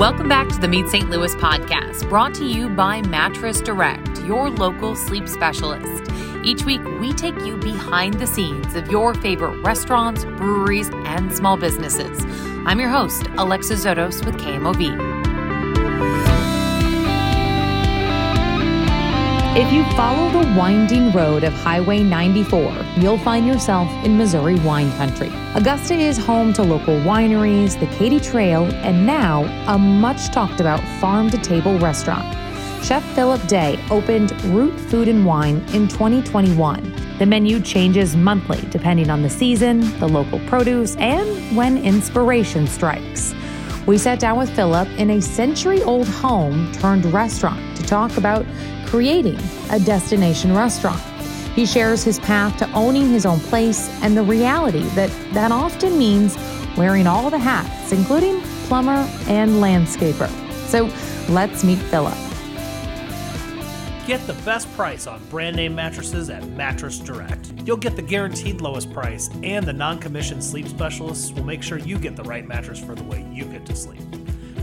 Welcome back to the Meet St. Louis podcast, brought to you by Mattress Direct, your local sleep specialist. Each week, we take you behind the scenes of your favorite restaurants, breweries, and small businesses. I'm your host, Alexa Zotos with KMOV. If you follow the winding road of Highway 94, you'll find yourself in Missouri wine country. Augusta is home to local wineries, the Katy Trail, and now a much talked about farm to table restaurant. Chef Philip Day opened Root Food and Wine in 2021. The menu changes monthly depending on the season, the local produce, and when inspiration strikes. We sat down with Philip in a century old home turned restaurant to talk about creating a destination restaurant. He shares his path to owning his own place and the reality that that often means wearing all the hats, including plumber and landscaper. So let's meet Philip. Get the best price on brand name mattresses at Mattress Direct. You'll get the guaranteed lowest price, and the non commissioned sleep specialists will make sure you get the right mattress for the way you get to sleep.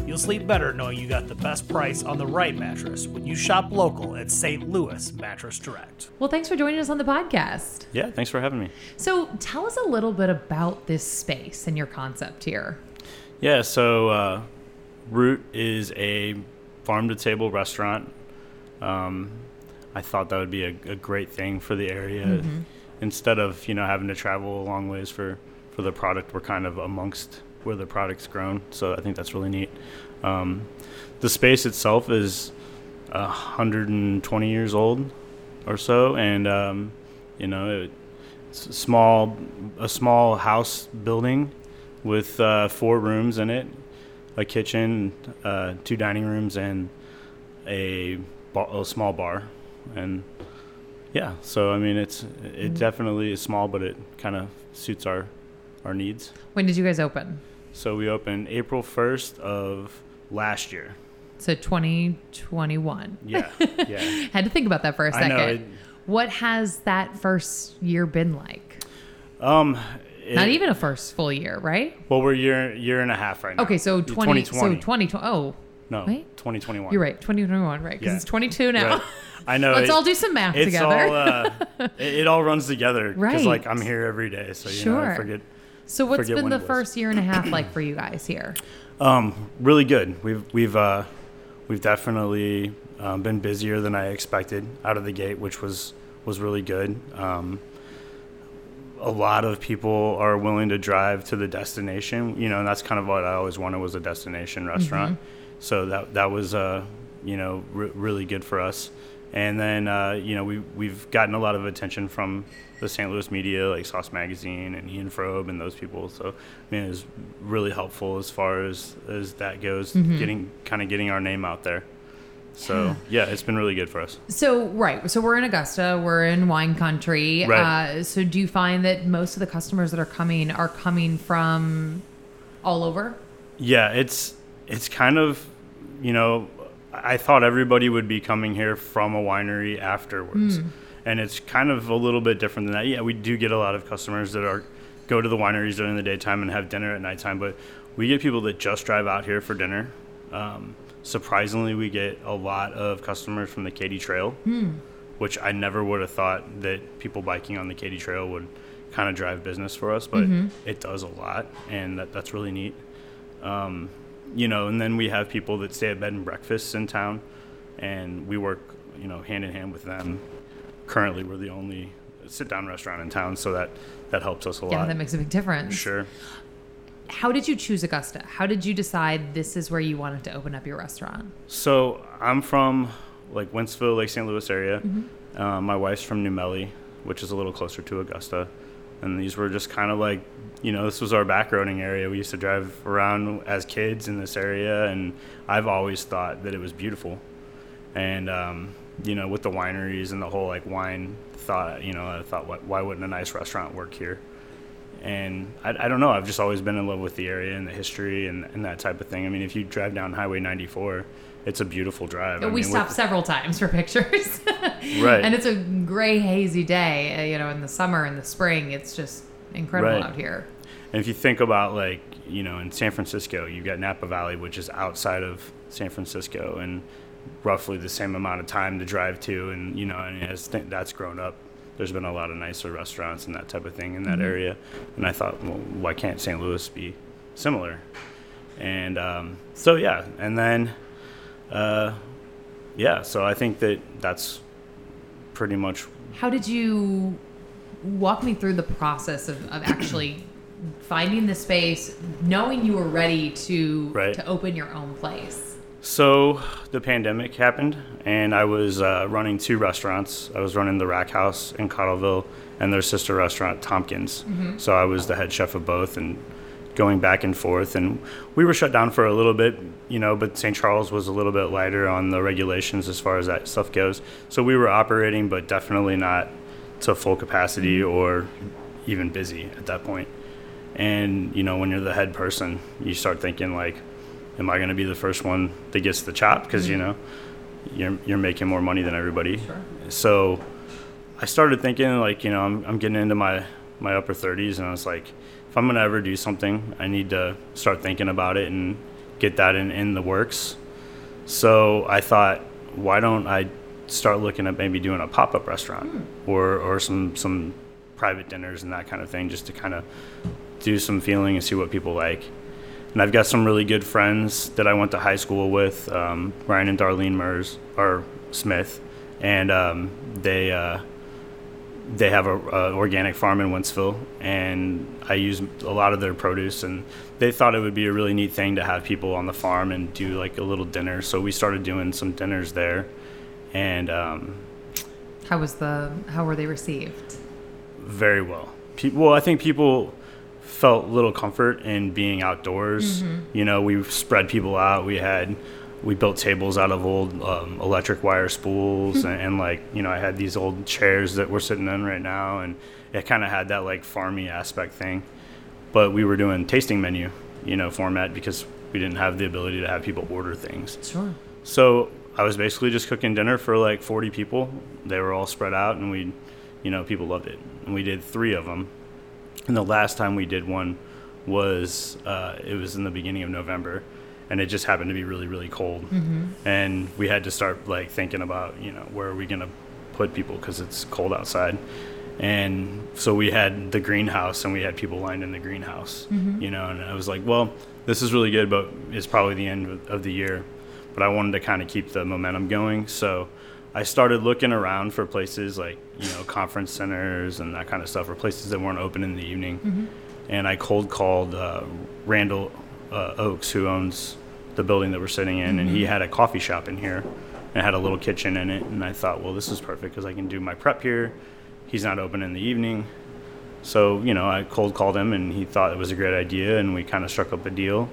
You'll sleep better knowing you got the best price on the right mattress when you shop local at St. Louis Mattress Direct. Well, thanks for joining us on the podcast. Yeah, thanks for having me. So, tell us a little bit about this space and your concept here. Yeah, so uh, Root is a farm to table restaurant. Um, I thought that would be a, a great thing for the area. Mm-hmm. Instead of you know having to travel a long ways for for the product, we're kind of amongst where the product's grown. So I think that's really neat. Um, the space itself is 120 years old or so, and um, you know, it, it's a small a small house building with uh, four rooms in it, a kitchen, uh, two dining rooms, and a, bar, a small bar, and yeah. So I mean, it's it mm-hmm. definitely is small, but it kind of suits our our needs. When did you guys open? So we opened April 1st of last year. So 2021. Yeah. Yeah. Had to think about that for a second. I know, it, what has that first year been like? Um it, not even a first full year, right? Well, we're year year and a half right now. Okay, so 20 so 2020. Oh. No. Wait? 2021. You're right. 2021, right? Cuz yeah. it's 22 now. Right. I know. Let's it, all do some math it's together. All, uh, it, all runs together because like I'm here every day, so you sure. know I forget so what's been the first year and a half like for you guys here? Um, really good. We've we've uh, we've definitely um, been busier than I expected out of the gate, which was was really good. Um, a lot of people are willing to drive to the destination, you know, and that's kind of what I always wanted was a destination restaurant. Mm-hmm. So that that was uh, you know re- really good for us. And then uh, you know we we've gotten a lot of attention from the St. Louis media, like Sauce Magazine and Ian Froeb and those people. So I mean, it's really helpful as far as as that goes, mm-hmm. getting kind of getting our name out there. So yeah, it's been really good for us. So right, so we're in Augusta, we're in wine country. Right. Uh, so do you find that most of the customers that are coming are coming from all over? Yeah, it's it's kind of you know I thought everybody would be coming here from a winery afterwards. Mm and it's kind of a little bit different than that. Yeah, we do get a lot of customers that are go to the wineries during the daytime and have dinner at nighttime, but we get people that just drive out here for dinner. Um, surprisingly, we get a lot of customers from the Katy Trail, hmm. which I never would have thought that people biking on the Katy Trail would kind of drive business for us, but mm-hmm. it does a lot, and that, that's really neat. Um, you know, and then we have people that stay at bed and breakfasts in town, and we work, you know, hand in hand with them currently we're the only sit down restaurant in town, so that that helps us a yeah, lot. Yeah, that makes a big difference. Sure. How did you choose Augusta? How did you decide this is where you wanted to open up your restaurant? So I'm from like Wentzville, Lake St. Louis area. Mm-hmm. Uh, my wife's from New Melle, which is a little closer to Augusta. And these were just kind of like, you know, this was our backroading area. We used to drive around as kids in this area, and I've always thought that it was beautiful. And um, you know, with the wineries and the whole like wine thought, you know, I thought, why, why wouldn't a nice restaurant work here? And I, I, don't know. I've just always been in love with the area and the history and, and that type of thing. I mean, if you drive down Highway 94, it's a beautiful drive. we mean, stopped several times for pictures. right. And it's a gray, hazy day. Uh, you know, in the summer and the spring, it's just incredible right. out here. And if you think about like you know in San Francisco, you've got Napa Valley, which is outside of San Francisco, and roughly the same amount of time to drive to, and you know, and as th- that's grown up, there's been a lot of nicer restaurants and that type of thing in that mm-hmm. area. And I thought, well, why can't St. Louis be similar? And um, so yeah, and then uh, yeah, so I think that that's pretty much. How did you walk me through the process of, of actually finding the space, knowing you were ready to right. to open your own place? So the pandemic happened, and I was uh, running two restaurants. I was running the Rack House in Cottleville and their sister restaurant, Tompkins. Mm-hmm. So I was the head chef of both, and going back and forth. And we were shut down for a little bit, you know, but St. Charles was a little bit lighter on the regulations as far as that stuff goes. So we were operating, but definitely not to full capacity or even busy at that point. And, you know, when you're the head person, you start thinking, like, am I going to be the first one that gets the chop? Because, mm-hmm. you know, you're, you're making more money than everybody. Sure. So I started thinking, like, you know, I'm, I'm getting into my, my upper 30s, and I was like, if I'm going to ever do something, I need to start thinking about it and get that in, in the works. So I thought, why don't I start looking at maybe doing a pop up restaurant mm. or, or some, some private dinners and that kind of thing just to kind of do some feeling and see what people like. And I've got some really good friends that I went to high school with, um, Ryan and Darlene Mers or Smith, and um, they uh, they have a, a, organic farm in Wentzville, and I use a lot of their produce. And they thought it would be a really neat thing to have people on the farm and do like a little dinner. So we started doing some dinners there, and um, how was the how were they received? Very well. People, well, I think people felt little comfort in being outdoors. Mm-hmm. You know, we spread people out. We had we built tables out of old um, electric wire spools and, and, like you know i had these old chairs that we're sitting in right now and it kind of had that like farmy aspect thing but we were doing tasting menu you know format because we didn't have the ability to have people order things sure so i was basically just cooking dinner for like 40 people. They were all spread out and we you know people loved it. And we did three of them and the last time we did one was uh, it was in the beginning of november and it just happened to be really really cold. Mm-hmm. and we had to start like thinking about you know where are we to put people because it's cold outside. And so we had the greenhouse and we had people lined in the greenhouse mm-hmm. you know and i was like well this is really good but it's probably the end of the year but i wanted to kind of keep the momentum going so i started looking around for places like you know conference centers and that kind of stuff or places that weren't open in the evening mm-hmm. and i cold called uh, randall uh, Oaks, who owns the building that we're sitting in, mm-hmm. and he mm-hmm. had a coffee shop in here and had a little kitchen in it. And I thought, well, this is perfect because I can do my prep here. He's not open in the evening. So, you know, I cold called him and he thought it was a great idea and we kind of struck up a deal.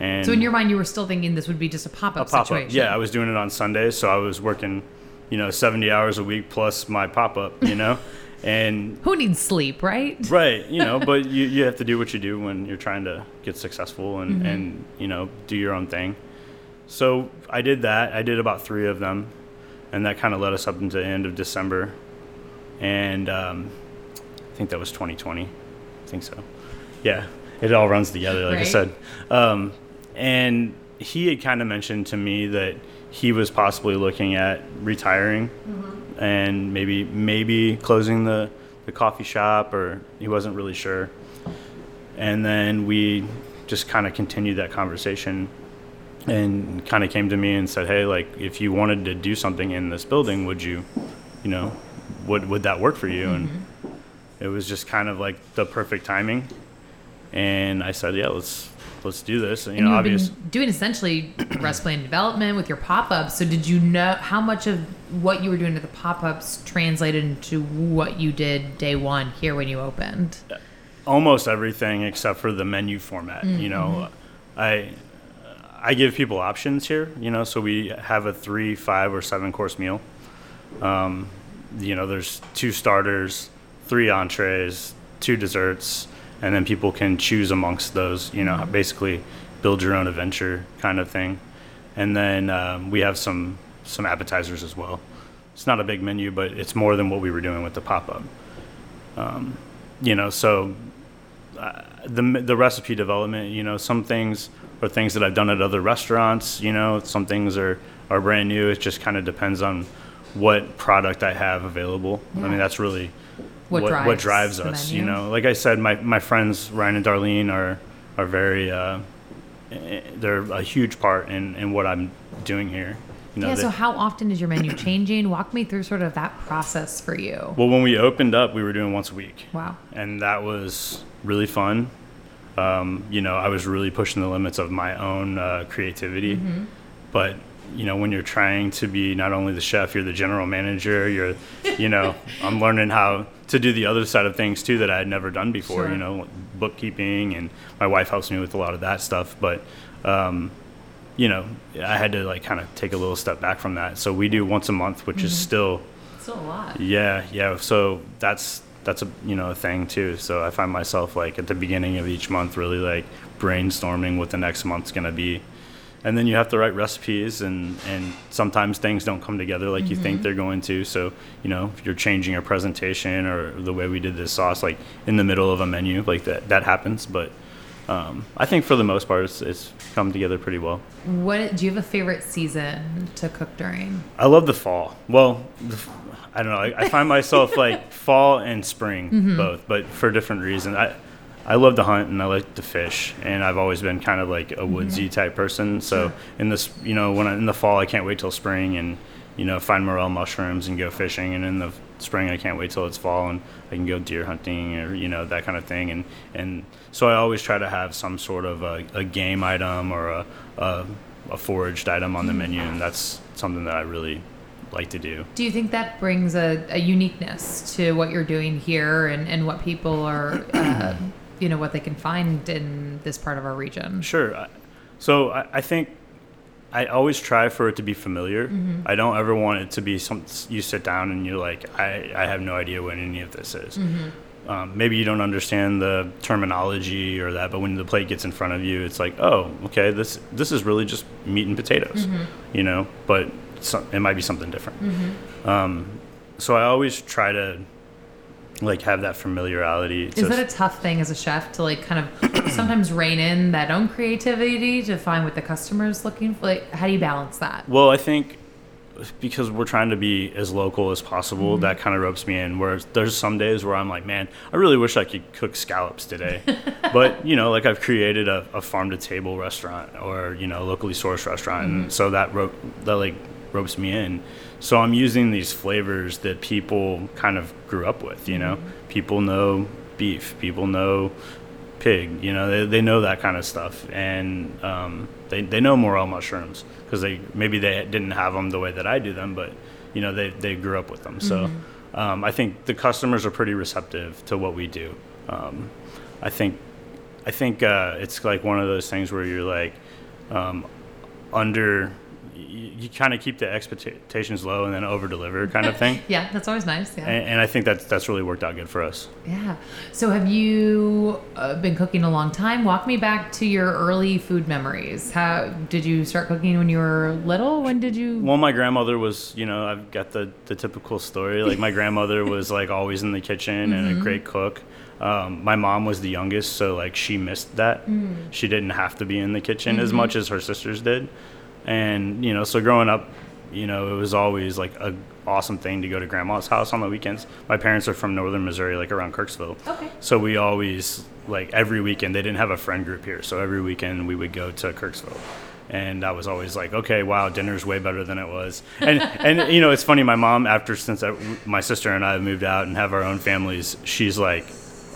And so in your mind, you were still thinking this would be just a pop up situation? Yeah, I was doing it on Sundays. So I was working, you know, 70 hours a week plus my pop up, you know? and who needs sleep right right you know but you, you have to do what you do when you're trying to get successful and, mm-hmm. and you know do your own thing so i did that i did about three of them and that kind of led us up into the end of december and um, i think that was 2020 i think so yeah it all runs together like right. i said um, and he had kind of mentioned to me that he was possibly looking at retiring mm-hmm. and maybe maybe closing the, the coffee shop or he wasn't really sure and then we just kind of continued that conversation and kind of came to me and said hey like if you wanted to do something in this building would you you know would would that work for you mm-hmm. and it was just kind of like the perfect timing and i said yeah let's let's do this. And, you and know, obvious. doing essentially recipe and development with your pop ups. So did you know how much of what you were doing to the pop ups translated into what you did day one here when you opened? Almost everything except for the menu format. Mm-hmm. You know, mm-hmm. I I give people options here. You know, so we have a three, five, or seven course meal. Um, you know, there's two starters, three entrees, two desserts and then people can choose amongst those. You know, mm-hmm. basically build your own adventure kind of thing. And then um, we have some some appetizers as well. It's not a big menu, but it's more than what we were doing with the pop up. Um, you know, so uh, the the recipe development. You know, some things are things that I've done at other restaurants. You know, some things are are brand new. It just kind of depends on what product I have available. I mean, that's really What what, what drives drives us. You know, like I said, my, my friends Ryan and Darlene are are very uh, they're a huge part in, in what I'm doing here. You know, yeah. they- So how often is your menu changing? Walk me through sort of that process for you. well, when we opened up, we were doing once a week, Wow. and that was really fun. Um, you know, I was really pushing the limits of my own uh, creativity, Mm-hmm. but you know, when you're trying to be not only the chef, you're the general manager. You're, you know, I'm learning how to do the other side of things too that I had never done before. Sure. You know, bookkeeping, and my wife helps me with a lot of that stuff. But, um, you know, I had to like kind of take a little step back from that. So we do once a month, which is still, Still a lot. yeah, yeah. So that's that's a you know a thing too. So I find myself like at the beginning of each month really like brainstorming what the next month's gonna be, and then you have to write recipes and and sometimes things don't come together like you think they're going to. So you know if you're changing a presentation or the way we did this sauce like in the middle of a menu like that that happens, but. Um, I think for the most part, it's, it's come together pretty well. What do you have a favorite season to cook during? I love the fall. Well, the, I don't know. I, I find myself like fall and spring both, but for different reasons. I I love to hunt and I like to fish, and I've always been kind of like a woodsy type person. So in this, you know, when I, in the fall, I can't wait till spring and you know find morel mushrooms and go fishing, and in the spring, I can't wait till it's fall and I can go deer hunting or you know that kind of thing. And and so I always try to have some sort of a, a game item or a, a a foraged item on the menu, and that's something that I really like to do. Do you think that brings a, a uniqueness to what you're doing here and, and what people are, uh, you know, what they can find in this part of our region? Sure. So I, I think I always try for it to be familiar. Mm-hmm. I don't ever want it to be some you sit down and you're like, I, I have no idea what any of this is. Mm-hmm. Um, maybe you don't understand the terminology or that, but when the plate gets in front of you, it's like, oh, okay, this this is really just meat and potatoes, Mm-hmm. you know. But some, it might be something different. Um, so I always try to like have that familiarity. Is that a tough thing as a chef to like kind of sometimes rein in that own creativity to find what the customer is looking for? Like, how do you balance that? Well, I think because we're trying to be as local as possible, Mm-hmm. that kind of ropes me in. Where there's some days where I'm like, man, I really wish I could cook scallops today. but you know, like I've created a, a farm to table restaurant or you know, locally sourced restaurant, Mm-hmm. and so that rope that like ropes me in. So I'm using these flavors that people kind of grew up with. You know, Mm-hmm. people know beef, people know pig. You know, they, they know that kind of stuff, and um, they they know morel mushrooms because they maybe they didn't have them the way that I do them, but you know they they grew up with them. So um, I think the customers are pretty receptive to what we do. Um, I think I think uh, it's like one of those things where you're like um, under. You, you kind of keep the expectations low and then over deliver kind of thing, Yeah, that's always nice. Yeah. and, and I think that's that's really worked out good for us. Yeah. So, have you uh, been cooking a long time? Walk me back to your early food memories. How did you start cooking when you were little? When did you? Well, my grandmother was, you know, I've got the, the typical story. Like, my grandmother was, like, always in the kitchen and a great cook. Um, my mom was the youngest, so, like, she missed that. She didn't have to be in the kitchen as much as her sisters did. And, you know, so growing up, you know, it was always, like, a awesome thing to go to grandma's house on the weekends. My parents are from northern Missouri, like, around Kirksville. Okay. So we always like every weekend they didn't have a friend group here, so every weekend we would go to Kirksville. And I was always like, okay, wow, dinner's way better than it was. And and you know, it's funny. My mom, after since I, my sister and I have moved out and have our own families, she's like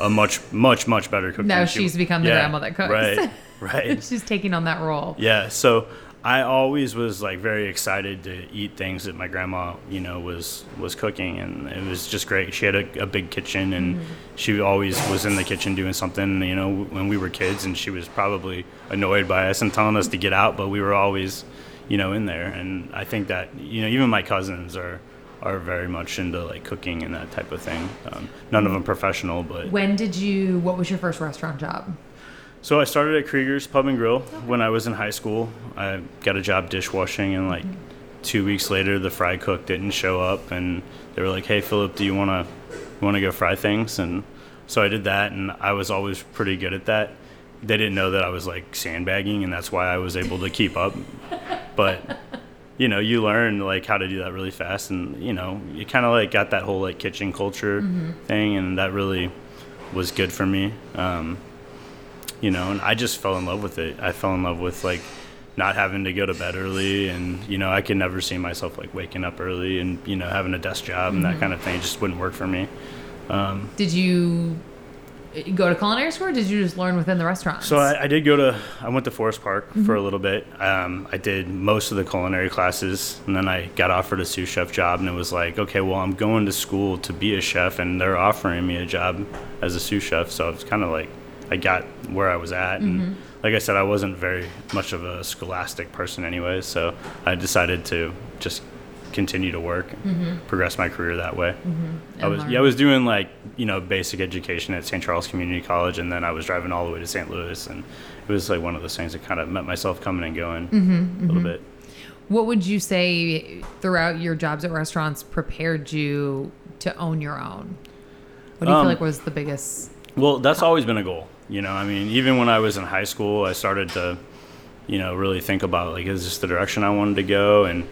a much much much better cook. Now than she she's become the grandma that cooks. Right, right. She's taking on that role. Yeah, so I always was like very excited to eat things that my grandma, you know, was was cooking, and it was just great. She had a, a big kitchen, and she always was in the kitchen doing something. You know, when we were kids, and she was probably annoyed by us and telling us to get out, but we were always, you know, in there. And I think that you know, even my cousins are are very much into like cooking and that type of thing. Um, none of them professional, but When did you? What was your first restaurant job? So I started at Krieger's Pub and Grill when I was in high school. I got a job dishwashing, and like two weeks later, the fry cook didn't show up, and they were like, "Hey, Philip, do you wanna you wanna go fry things?" And So I did that, and I was always pretty good at that. They didn't know that I was like sandbagging, and that's why I was able to keep up. But you know, you learn like how to do that really fast, and you know, you kind of like got that whole like kitchen culture Mm-hmm. thing, and that really was good for me. Um, you know, and I just fell in love with it. I fell in love with like not having to go to bed early, and you know, I could never see myself like waking up early and you know having a desk job and that kind of thing. It just wouldn't work for me. Did you uh, go to culinary school or did you just learn within the restaurant? So I, I did go to. I went to Forest Park for a little bit. Um, I did most of the culinary classes, and then I got offered a sous chef job, and it was like, okay, well, I'm going to school to be a chef, and they're offering me a job as a sous chef. So it's kind of like I got where I was at, and mm-hmm. like I said, I wasn't very much of a scholastic person anyway, so I decided to just continue to work, mm-hmm. progress my career that way. Mm-hmm. I was learn. yeah, I was doing like you know basic education at St. Charles Community College, and then I was driving all the way to St. Louis, and it was like one of those things that kind of met myself coming and going a little bit. what would you say throughout your jobs at restaurants prepared you to own your own? What do you Um, feel like was the biggest? Well, that's always been a goal. You know, I mean, even when I was in high school, I started to, you know, really think about like, is this the direction I wanted to go? And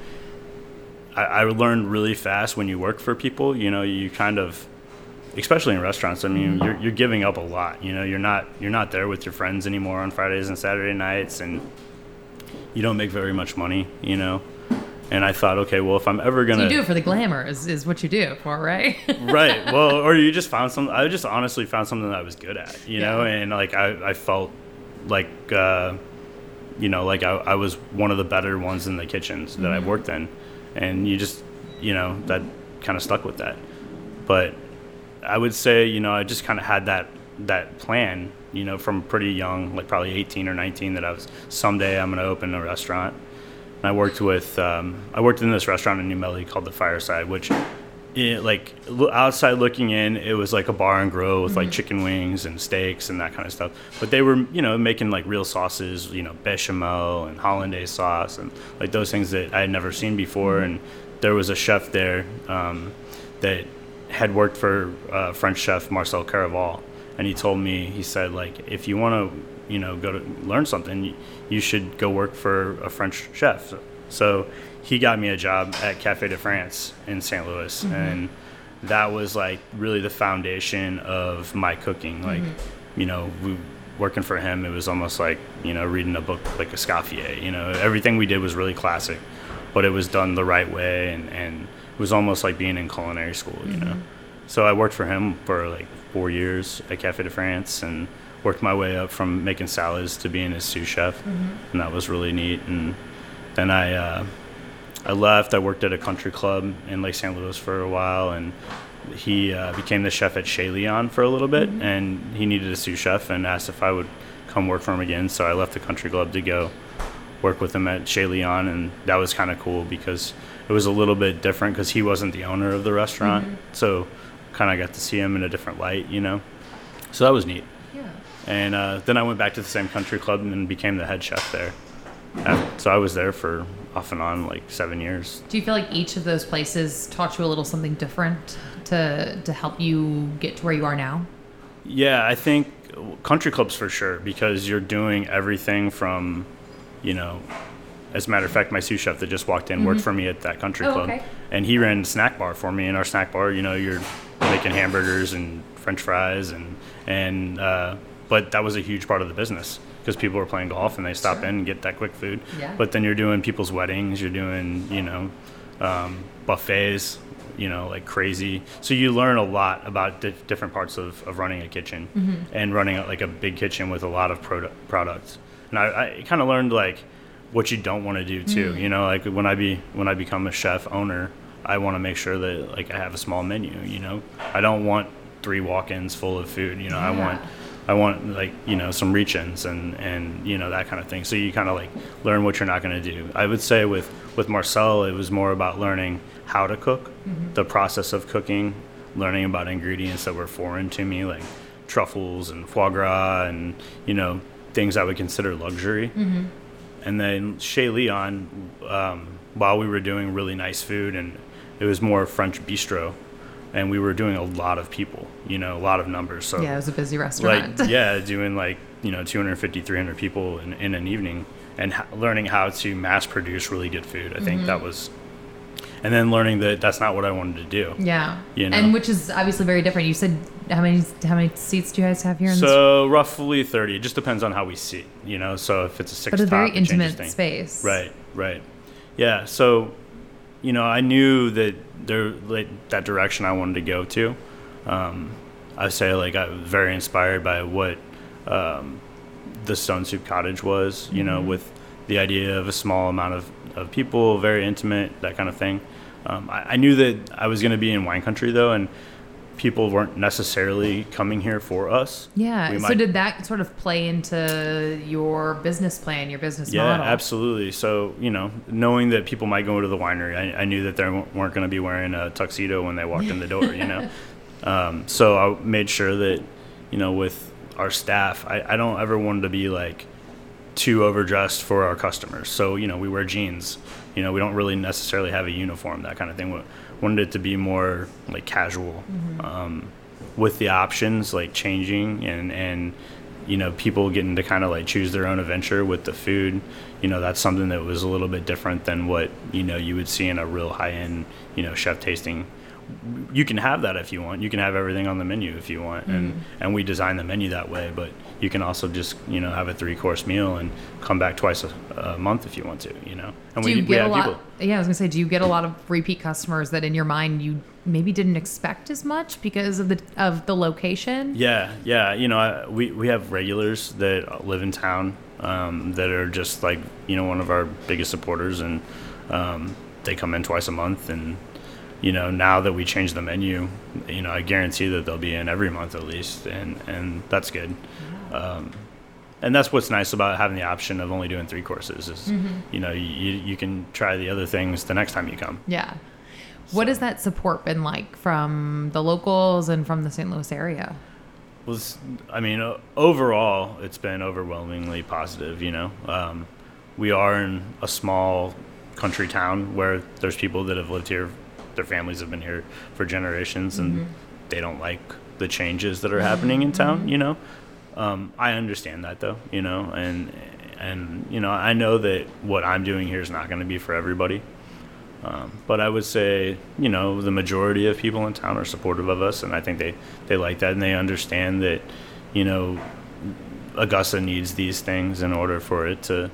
I, I learned really fast when you work for people. You know, you kind of, especially in restaurants. I mean, mm-hmm. you're, you're giving up a lot. You know, you're not you're not there with your friends anymore on Fridays and Saturday nights, and you don't make very much money. You know. And I thought, okay, well, if I'm ever gonna you do it for the glamour, is, is what you do it for, right? right. Well or you just found some i just honestly found something that i was good at you know? And like i, I felt like uh, you know like I, I was one of the better ones in the kitchens that Mm-hmm. i worked in. And you just you know that kind of stuck with that. But i would say you know i just kind of had that that plan you know from pretty young like probably 18 or 19 that i was someday i'm to open a restaurant and I worked with um, I worked in this restaurant in New Melle called the Fireside, which it, like outside looking in, it was like a bar and grill with like chicken wings and steaks and that kind of stuff. But they were you know making like real sauces, you know bechamel and hollandaise sauce and like those things that I had never seen before. And there was a chef there um, that had worked for uh, French chef Marcel Keraval, and he told me he said like if you want to you know go to learn something you, should go work for a french chef. So he got me a job at cafe de france in st louis mm-hmm. and that was like really the foundation of my cooking. Like mm-hmm. you know we working for him it was almost like you know reading a book like a Escoffier you know? Everything we did was really classic but it was done the right way and, and it was almost like being in culinary school you know? Mm-hmm. So I worked for him for like four years at Cafe de France and worked my way up from making salads to being a sous chef, and that was really neat. And then I uh, I left. I worked at a country club in Lake St. Louis for a while, and he uh, became the chef at Chez Leon for a little bit, and he needed a sous chef and asked if I would come work for him again. So I left the country club to go work with him at Chez Leon, and that was kind of cool because it was a little bit different because he wasn't the owner of the restaurant, so kind of got to see him in a different light, you know. So that was neat. And uh, then I went back to the same country club and became the head chef there. So I was there for off and on like seven years. Do you feel like each of those places taught you a little something different to to help you get to where you are now? Yeah, I think country clubs for sure because you're doing everything from, you know, as a matter of fact, my sous chef that just walked in worked for me at that country Oh, club, okay. and he ran a snack bar for me. In our snack bar, you know, you're making hamburgers and French fries and and uh, but that was a huge part of the business because people were playing golf and they stop Sure. in and get that quick food. Yeah. But then you're doing people's weddings, you're doing you know um, buffets, you know, like crazy. So you learn a lot about di- different parts of, of running a kitchen and running like a big kitchen with a lot of product products. And I, I kind of learned like what you don't want to do too. You know, like when I be when I become a chef owner, I want to make sure that like I have a small menu. You know, I don't want three walk-ins full of food. You know, I want I want like you know some reach-ins and and you know that kind of thing. So you kind of like learn what you're not going to do. I would say with with Marcel, it was more about learning how to cook, the process of cooking, learning about ingredients that were foreign to me, like truffles and foie gras, and you know things I would consider luxury. And then Chez Leon, um, while we were doing really nice food and it was more of French bistro, and we were doing a lot of people, you know, a lot of numbers. So yeah, it was a busy restaurant. like yeah, doing like you know 250, 300 people in, in an evening, and h- learning how to mass produce really good food. I think that mm-hmm. was, and then learning that that's not what I wanted to do. yeah, You know. and which is obviously very different. You said how many how many seats do you guys have here? So roughly 30. It just depends on how we sit, you know. So if it's a six But a very top, changes intimate space. Right, right. Yeah, so you know, I knew that there like that direction I wanted to go to. Um, I say like I was very inspired by what um, the Stone Soup Cottage was, you know, with the idea of a small amount of, of people, very intimate, that kind of thing. Um, I, I knew that I was going to be in wine country though, and people weren't necessarily coming here for us. Yeah. We so might- did that sort of play into your business plan, your business Yeah, model? absolutely. So, you know, knowing that people might go to the winery, I, I knew that they weren't going to be wearing a tuxedo when they walked in the door, you know. Um, so I made sure that, you know, with our staff, I, I don't ever want to be like too overdressed for our customers. So, you know, we wear jeans. You know, we don't really necessarily have a uniform, that kind of thing. Wanted it to be more like casual um, with the options like changing and, and, you know, people getting to kind of like choose their own adventure with the food. You know, that's something that was a little bit different than what, you know, you would see in a real high end, you know, chef tasting you can have that if you want. You can have everything on the menu if you want, and Mm-hmm. and we design the menu that way. But you can also just you know have a three course meal and come back twice a, a month if you want to. You know, and do you we we get a lot? people. Yeah, I was gonna say, do you get a lot of repeat customers that in your mind you maybe didn't expect as much because of the of the location? Yeah, yeah. You know, I, we we have regulars that live in town um, that are just like you know one of our biggest supporters, and um, they come in twice a month. And you know, now that we changed the menu, you know, I guarantee that they'll be in every month at least, and and that's good. Um, and that's what's nice about having the option of only doing three courses is, you know, you you can try the other things the next time you come. Yeah. What has that support been like from the locals and from the St. Louis area? Well, I mean, overall, it's been overwhelmingly positive. You know, um, we are in a small country town where there's people that have lived here, their families have been here for generations, and they don't like the changes that are happening in town. You know, um, I understand that though. You know, and and you know, I know that what I'm doing here is not going to be for everybody. Um, but I would say, you know, the majority of people in town are supportive of us, and I think they, they like that, and they understand that, you know, Augusta needs these things in order for it to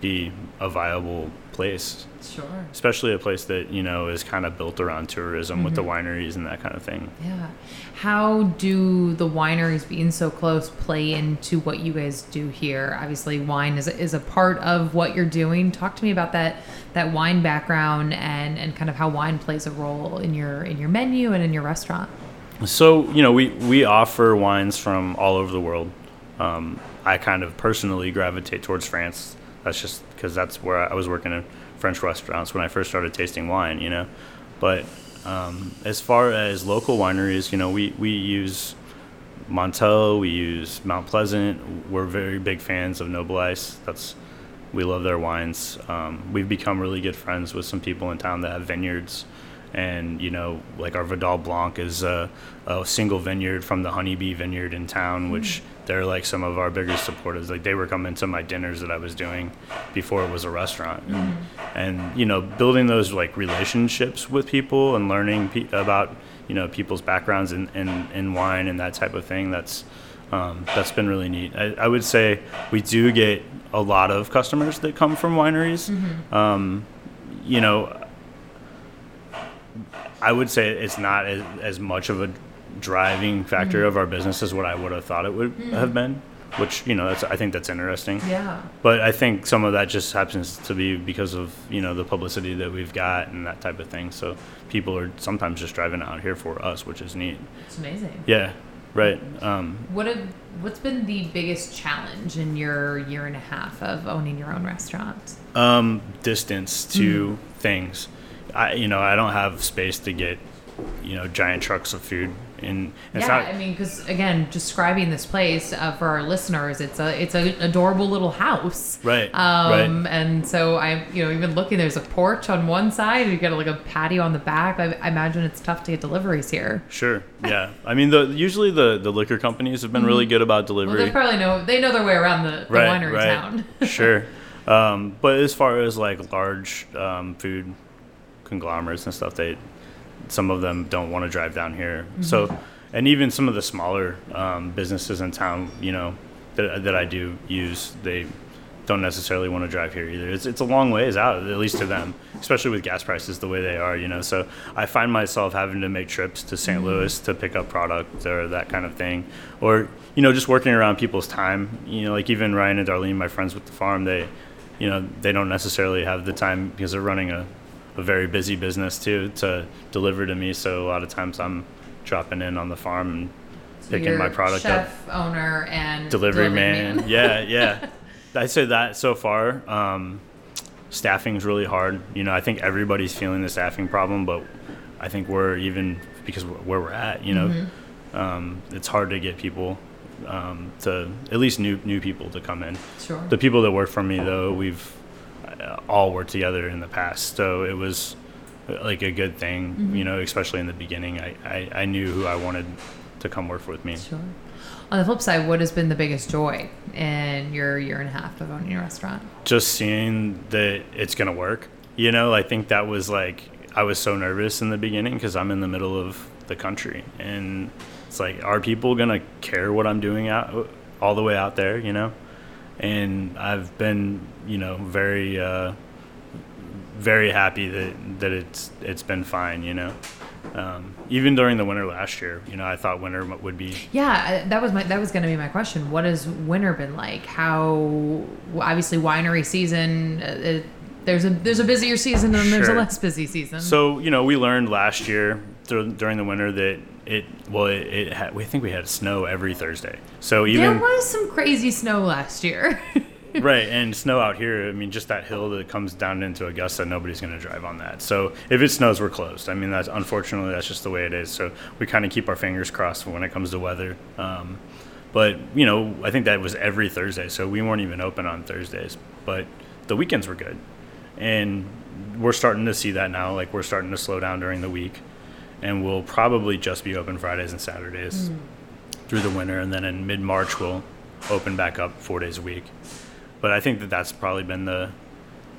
be a viable place, Sure. especially a place that you know is kind of built around tourism with the wineries and that kind of thing. Yeah. How do the wineries being so close play into what you guys do here? Obviously, wine is a, is a part of what you're doing. Talk to me about that that wine background and and kind of how wine plays a role in your in your menu and in your restaurant. So you know, we we offer wines from all over the world. Um, I kind of personally gravitate towards France. That's just because that's where I was working in French restaurants when I first started tasting wine. You know, but um, as far as local wineries, you know, we we use Montelle, we use Mount Pleasant. We're very big fans of Noboleis. That's we love their wines. Um, we've become really good friends with some people in town that have vineyards, and you know, like our Vidal Blanc is a, a single vineyard from the Honeybee Vineyard in town, which they're like some of our biggest supporters. Like they were coming to my dinners that I was doing before it was a restaurant, and you know, building those like relationships with people and learning pe- about you know people's backgrounds in, in, in wine and that type of thing. That's um, that's been really neat. I, I would say we do get a lot of customers that come from wineries. Um, you know, I would say it's not as, as much of a driving factor of our business as what I would have thought it would have been. Which you know, that's I think that's interesting. Yeah. But I think some of that just happens to be because of you know the publicity that we've got and that type of thing. So people are sometimes just driving out here for us, which is neat. It's amazing. Yeah, right. Um, What have what's been the biggest challenge in your year and a half of owning your own restaurant? um, distance to things. I you know I don't have space to get you know giant trucks of food And it's yeah, not I mean, because again, describing this place uh, for our listeners, it's a it's an adorable little house, Right, Um, right. and so I, you know, even looking, there's a porch on one side, you got like a patio on the back. I, I imagine it's tough to get deliveries here. sure. Yeah. I mean, the usually the the liquor companies have been really good about Mm-hmm. Well, delivery. they probably know they know their way around the, the winery town. sure. Um, but as far as like large um, food conglomerates and stuff, they some of them don't want to drive down here. So, and even some of the smaller um, businesses in town, you know, that that I do use, they don't necessarily want to drive here either. It's it's a long ways out, at least to them, especially with gas prices the way they are, you know. So I find myself having to make trips to St. Louis to pick up product or that kind of thing, or you know, just working around people's time. You know, like even Ryan and Darlene, my friends with the farm, they, you know, they don't necessarily have the time because they're running a, a very busy business too to deliver to me. So a lot of times I'm dropping in on the farm and picking You're my product up chef, owner, and delivery man. yeah, yeah. I'd say that so far. Um, staffing's really hard. You know, I think everybody's feeling the staffing problem, but I think we're even because where we're at. You know, um, it's hard to get people um, to at least new new people to come in. Sure. The people that work for me, though, we've all worked together in the past, so it was uh, like a good thing. You know, especially in the beginning, I, I, I knew who I wanted to come work with me. Sure. On the flip side, what has been the biggest joy in your year and a half of owning a restaurant? just seeing that it's gonna work. You know, I think that was like I was so nervous in the beginning because I'm in the middle of the country, and it's like, are people gonna care what I'm doing out all the way out there? You know, and I've been, you know, very, uh, very happy that that it's it's been fine. You know. Um, even during the winter last year, you know, I thought winter would be Yeah, uh, that was my that was going to be my question. What has winter been like? How obviously winery season. Uh, it, there's a there's a busier season and there's a less busy season. So you know, we learned last year dur- during the winter that it well, it, it had, we think we had snow every Thursday. So even there was some crazy snow last year. right and snow out here. I mean, just that hill that comes down into Augusta, nobody's going to drive on that. So if it snows, we're closed. I mean, that's unfortunately that's just the way it is. So we kind of keep our fingers crossed when it comes to weather. Um, but you know, I think that was every Thursday, so we weren't even open on Thursdays. But the weekends were good, and we're starting to see that now. Like we're starting to slow down during the week, and we'll probably just be open Fridays and Saturdays through the winter, and then in mid March we'll open back up four days a week. But I think that that's probably been the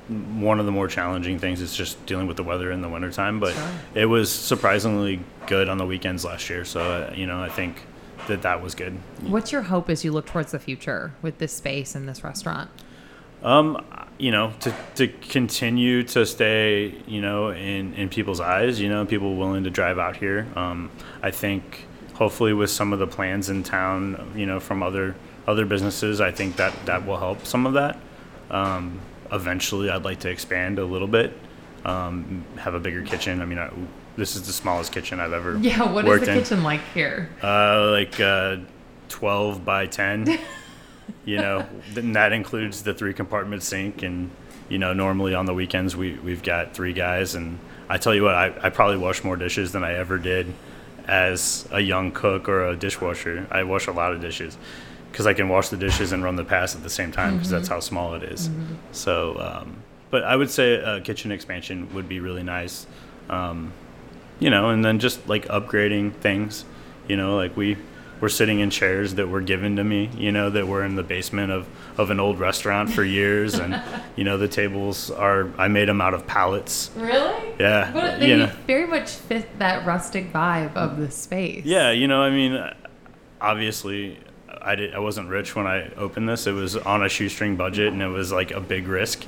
one of the more challenging things is just dealing with the weather in the wintertime. But Sure. it was surprisingly good on the weekends last year, so uh, you know I think that that was good. What's your hope as you look towards the future with this space and this restaurant? Um, you know, to, to continue to stay, you know, in, in people's eyes, you know, people willing to drive out here. Um, I think hopefully with some of the plans in town, you know, from other other businesses, I think that that will help some of that. Um, eventually, I'd like to expand a little bit, um, have a bigger kitchen. I mean, I, this is the smallest kitchen I've ever Yeah, what is the in. kitchen like here? Uh, like uh, 12 by 10. you know, and that includes the three compartment sink. And, you know, normally on the weekends we, we've got three guys. And I tell you what, I, I probably wash more dishes than I ever did as a young cook or a dishwasher. I wash a lot of dishes because I can wash the dishes and run the pass at the same time because that's how small it is. So, um, but I would say a kitchen expansion would be really nice. Um, you know, and then just like upgrading things, you know, like we were sitting in chairs that were given to me, you know, that were in the basement of, of an old restaurant for years. and, you know, the tables are, I made them out of pallets. Really? Yeah. But they you know. very much fit that rustic vibe of the space. Yeah, you know, I mean, obviously, I did. I wasn't rich when I opened this. It was on a shoestring budget, and it was like a big risk.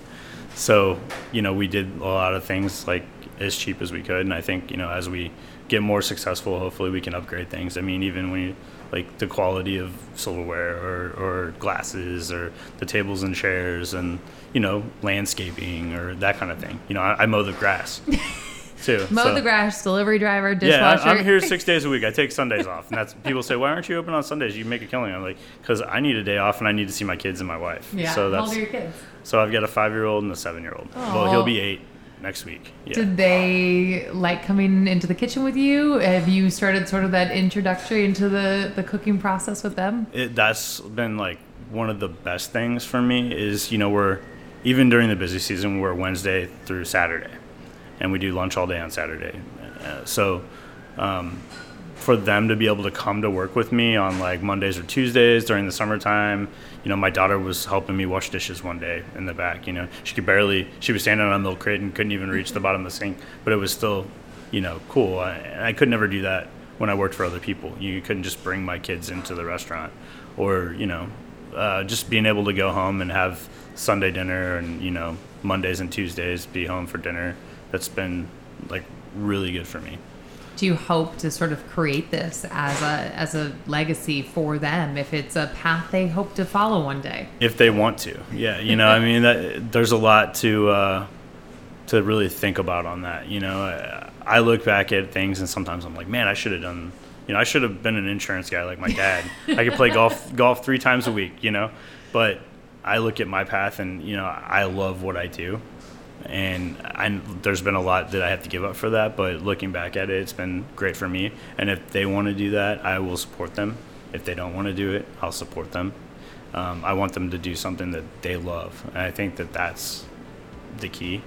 So, you know, we did a lot of things like as cheap as we could, and I think you know, as we get more successful, hopefully, we can upgrade things. I mean, even when you like the quality of silverware or, or glasses or the tables and chairs and you know landscaping or that kind of thing. You know, I, I mow the grass too. Mow so- the grass, delivery driver, dishwasher. I- I'm here six days a week. I take Sundays off, and that's people say, "Why aren't you open on Sundays? You make a killing." I'm like, "Cause I need a day off, and I need to see my kids and my wife." Yeah. So How that's old are your kids? so I've got a five year old and a seven year old. Well, he'll be eight next week. Yeah. Did they like coming into the kitchen with you? Have you started sort of that introductory into the, the cooking process with them? It, that's been like one of the best things for me is, you know, we're even during the busy season, we're Wednesday through Saturday and we do lunch all day on Saturday. Uh, so, um, for them to be able to come to work with me on like Mondays or Tuesdays during the summertime. You know, my daughter was helping me wash dishes one day in the back. You know, she could barely, she was standing on a milk crate and couldn't even reach the bottom of the sink, but it was still, you know, cool. I, I could never do that when I worked for other people. You couldn't just bring my kids into the restaurant or, you know, uh, just being able to go home and have Sunday dinner and, you know, Mondays and Tuesdays be home for dinner. That's been like really good for me. Do you hope to sort of create this as a as a legacy for them if it's a path they hope to follow one day? If they want to yeah you know i mean that, there's a lot to uh, to really think about on that you know? I, I look back at things and sometimes i'm like man i should have done you know i should have been an insurance guy like my dad. I could play golf golf three times a week you know? But i look at my path and you know i love what i do and I, there's been a lot that I have to give up for that. But looking back at it, it's been great for me. And if they want to do that, I will support them. If they don't want to do it, I'll support them. Um, I want them to do something that they love, and I think that that's the key.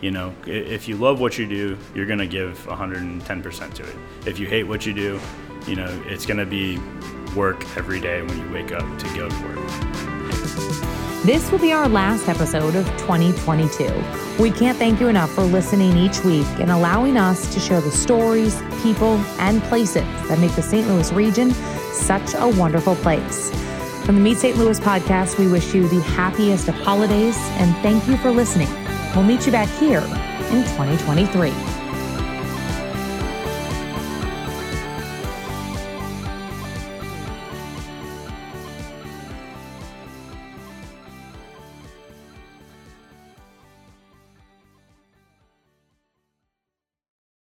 You know, if you love what you do, you're gonna give 110% to it. If you hate what you do, you know, it's gonna be work every day when you wake up to go to work. This will be our last episode of 2022. We can't thank you enough for listening each week and allowing us to share the stories, people, and places that make the St. Louis region such a wonderful place. From the Meet St. Louis podcast, we wish you the happiest of holidays and thank you for listening. We'll meet you back here in 2023.